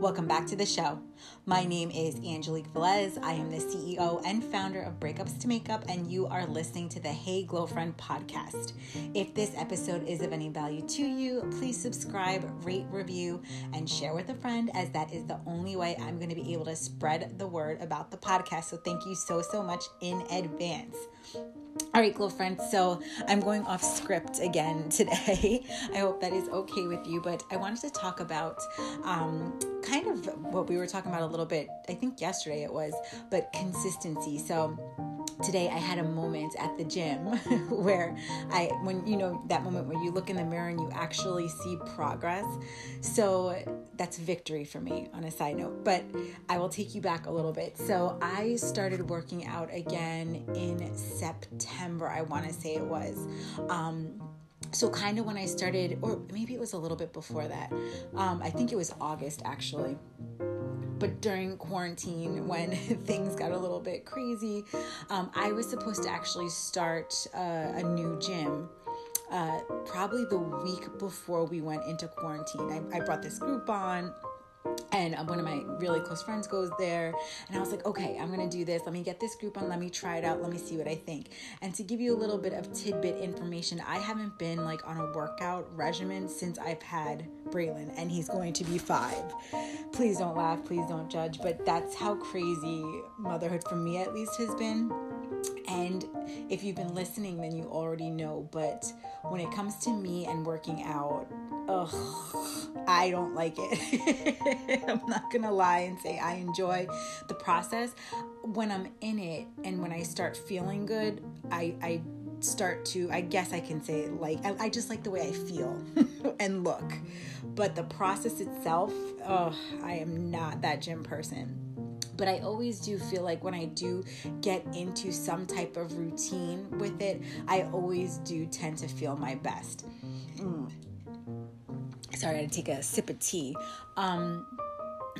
welcome back to the show. My name is Angelique Velez. I am the CEO and founder of Breakups to Makeup, and you are listening to the Hey Glow Friend podcast. If this episode is of any value to you, please subscribe, rate, review, and share with a friend, as that is the only way I'm going to be able to spread the word about the podcast. So, thank you so, so much in advance. All right, glow friends. So I'm going off script again today. I hope that is okay with you. But I wanted to talk about um, kind of what we were talking about a little bit. I think yesterday it was, but consistency. So today I had a moment at the gym where I, when you know, that moment where you look in the mirror and you actually see progress. So that's victory for me on a side note. But I will take you back a little bit. So I started working out again in September, I want to say it was. Um, so kind of when I started, or maybe it was a little bit before that. Um, I think it was August actually but during quarantine when things got a little bit crazy um, i was supposed to actually start uh, a new gym uh, probably the week before we went into quarantine. I, I brought this Groupon and one of my really close friends goes there and i was like okay i'm gonna do this. Let me get this Groupon. Let me try it out. Let me see what i think. And to give you a little bit of tidbit information i haven't been like on a workout regimen since i've had braylon and he's going to be five. Please don't laugh. Please don't judge. But that's how crazy motherhood for me at least has been. And if you've been listening, then you already know. But when it comes to me and working out, ugh, I don't like it. I'm not gonna lie and say I enjoy the process. When I'm in it and when I start feeling good, I, I start to, I guess I can say, like, I, I just like the way I feel and look. But the process itself, ugh, I am not that gym person but I always do feel like when I do get into some type of routine with it, I always do tend to feel my best. Mm. Sorry, I had to take a sip of tea. Um,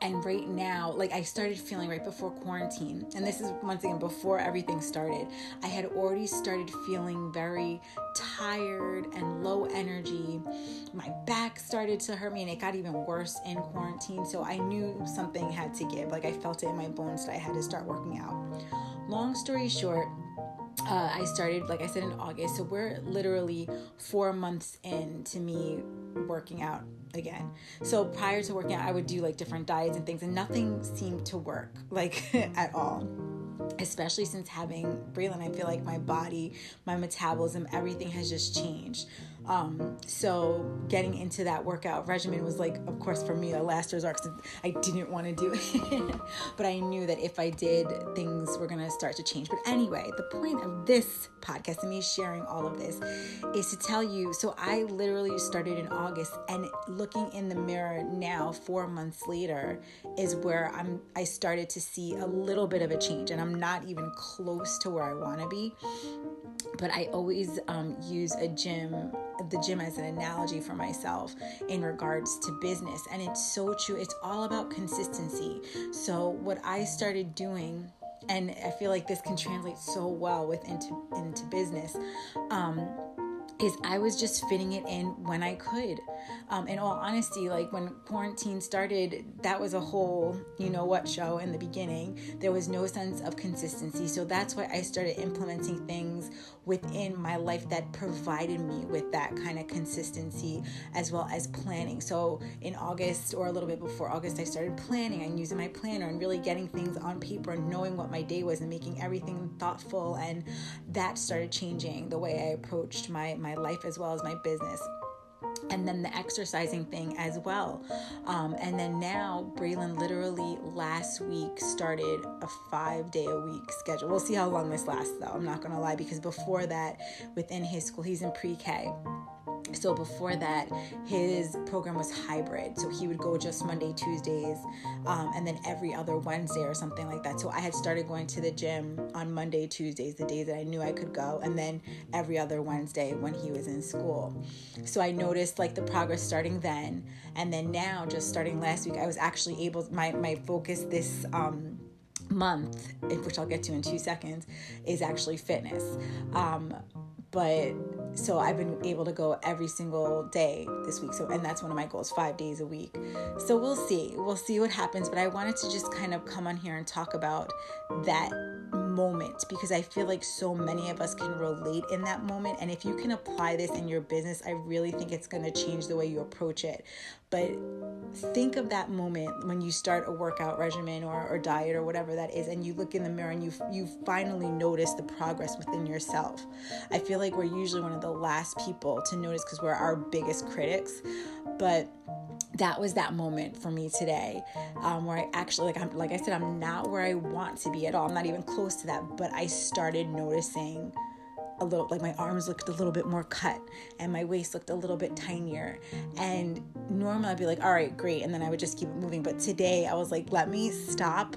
and right now like i started feeling right before quarantine and this is once again before everything started i had already started feeling very tired and low energy my back started to hurt me and it got even worse in quarantine so i knew something had to give like i felt it in my bones that i had to start working out long story short uh, I started, like I said, in August. So we're literally four months into me working out again. So prior to working out, I would do like different diets and things, and nothing seemed to work like at all. Especially since having Braylon, I feel like my body, my metabolism, everything has just changed. Um, so getting into that workout regimen was like, of course, for me, a last resort because I didn't want to do it. but I knew that if I did, things were going to start to change. But anyway, the point of this podcast and me sharing all of this is to tell you so I literally started in August and looking in the mirror now, four months later, is where I'm I started to see a little bit of a change and I'm not even close to where I want to be but I always um, use a gym, the gym as an analogy for myself in regards to business. And it's so true. It's all about consistency. So, what I started doing, and I feel like this can translate so well with into, into business. Um, is I was just fitting it in when I could. Um, in all honesty, like when quarantine started, that was a whole you know what show in the beginning. There was no sense of consistency. So that's why I started implementing things within my life that provided me with that kind of consistency as well as planning. So in August or a little bit before August, I started planning and using my planner and really getting things on paper and knowing what my day was and making everything thoughtful. And that started changing the way I approached my, my life as well as my business and then the exercising thing as well. Um, and then now, Braylon literally last week started a five day a week schedule. We'll see how long this lasts, though. I'm not gonna lie, because before that, within his school, he's in pre K. so before that his program was hybrid. So he would go just monday tuesdays um, and then every other wednesday or something like that. So i had started going to the gym on monday tuesdays the days that i knew i could go and then every other wednesday when he was in school. So i noticed like the progress starting then and then now just starting last week i was actually able my, my focus this um, month which i'll get to in two seconds is actually fitness. Um, but so I've been able to go every single day this week. So, and that's one of my goals, five days a week. So we'll see. We'll see what happens. But I wanted to just kind of come on here and talk about that moment because I feel like so many of us can relate in that moment. And if you can apply this in your business, I really think it's going to change the way you approach it. But think of that moment when you start a workout regimen or, or diet or whatever that is, and you look in the mirror and you you finally notice the progress within yourself. I feel like we're usually one of the last people to notice because we're our biggest critics, but that was that moment for me today um, where i actually like i'm like i said i'm not where i want to be at all i'm not even close to that but i started noticing a little like my arms looked a little bit more cut and my waist looked a little bit tinier. And normally i'd be like all right great and then i would just keep it moving. But today i was like let me stop.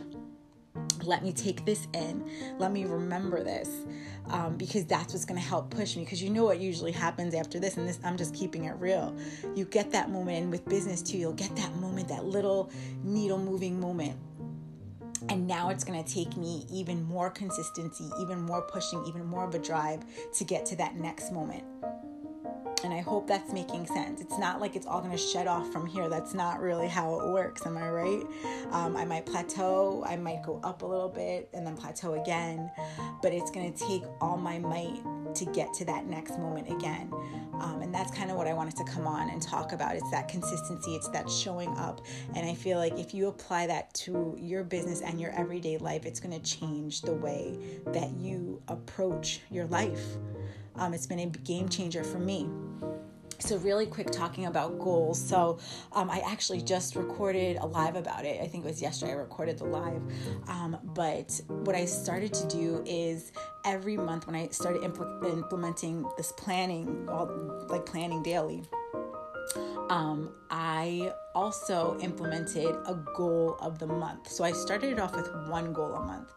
Let me take this in. Let me remember this um, because that's what's going to help push me. Because you know what usually happens after this and this i'm just keeping it real. You get that moment and with business too you'll get that moment that little needle moving moment and now it's going to take me even more consistency even more pushing even more of a drive to get to that next moment and I hope that's making sense. It's not like it's all going to shut off from here. That's not really how it works. Am I right? Um, I might plateau, I might go up a little bit and then plateau again, but it's going to take all my might to get to that next moment again. Um, and that's kind of what I wanted to come on and talk about. It's that consistency, it's that showing up. And I feel like if you apply that to your business and your everyday life, it's going to change the way that you approach your life. Um, it's been a game changer for me. So, really quick talking about goals. So, um, I actually just recorded a live about it. I think it was yesterday I recorded the live. Um, but what I started to do is every month when I started impl- implementing this planning, all, like planning daily, um, I also implemented a goal of the month. So I started off with one goal a month.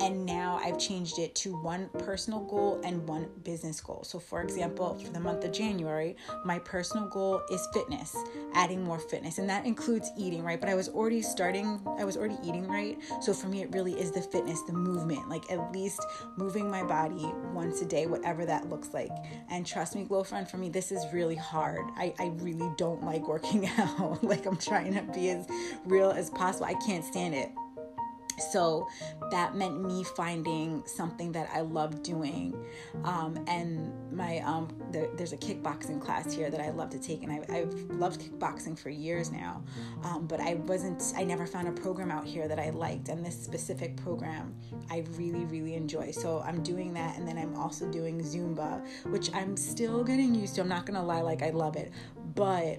And now I've changed it to one personal goal and one business goal. So, for example, for the month of January, my personal goal is fitness, adding more fitness. And that includes eating, right? But I was already starting, I was already eating right. So, for me, it really is the fitness, the movement, like at least moving my body once a day, whatever that looks like. And trust me, Glow Friend, for me, this is really hard. I, I really don't like working out. Like, I'm trying to be as real as possible. I can't stand it so that meant me finding something that I love doing. Um, and my um, the, there's a kickboxing class here that I love to take, and I, have loved kickboxing for years now. Um, but I wasn't, I never found a program out here that I liked, and this specific program I really, really enjoy. So I'm doing that, and then I'm also doing Zumba, which I'm still getting used to. I'm not gonna lie, like I love it, but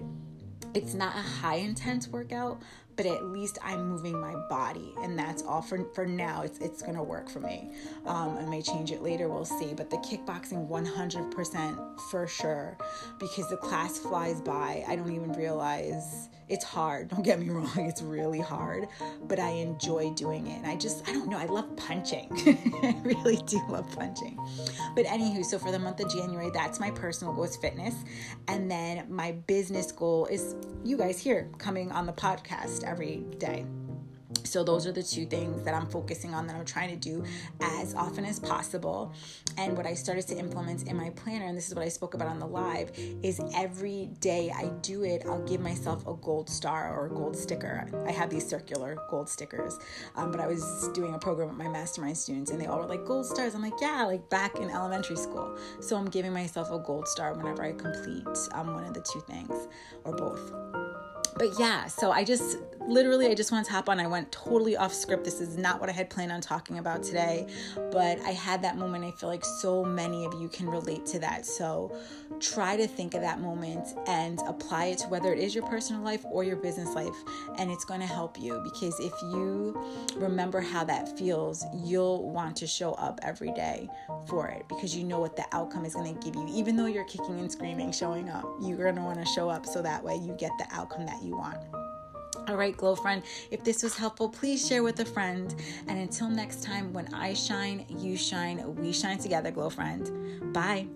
it's not a high intense workout but at least I'm moving my body, and that's all for for now. It's it's gonna work for me. Um, I may change it later, we'll see. But the kickboxing 100% for sure, because the class flies by. I don't even realize it's hard. Don't get me wrong, it's really hard, but I enjoy doing it. And I just I don't know. I love punching. I really do love punching. But anywho, so for the month of January, that's my personal goal is fitness, and then my business goal is you guys here coming on the podcast every day. So, those are the two things that I'm focusing on that I'm trying to do as often as possible. And what I started to implement in my planner, and this is what I spoke about on the live, is every day I do it, I'll give myself a gold star or a gold sticker. I have these circular gold stickers, um, but I was doing a program with my mastermind students, and they all were like, Gold stars. I'm like, Yeah, like back in elementary school. So, I'm giving myself a gold star whenever I complete um, one of the two things or both but yeah, so I just literally, I just want to hop on. I went totally off script. This is not what I had planned on talking about today, but I had that moment. I feel like so many of you can relate to that. So try to think of that moment and apply it to whether it is your personal life or your business life. And it's going to help you because if you remember how that feels, you'll want to show up every day for it because you know what the outcome is going to give you. Even though you're kicking and screaming, showing up, you're going to want to show up so that way you get the outcome that you want. All right, Glow Friend, if this was helpful, please share with a friend. And until next time, when I shine, you shine, we shine together, Glow Friend. Bye.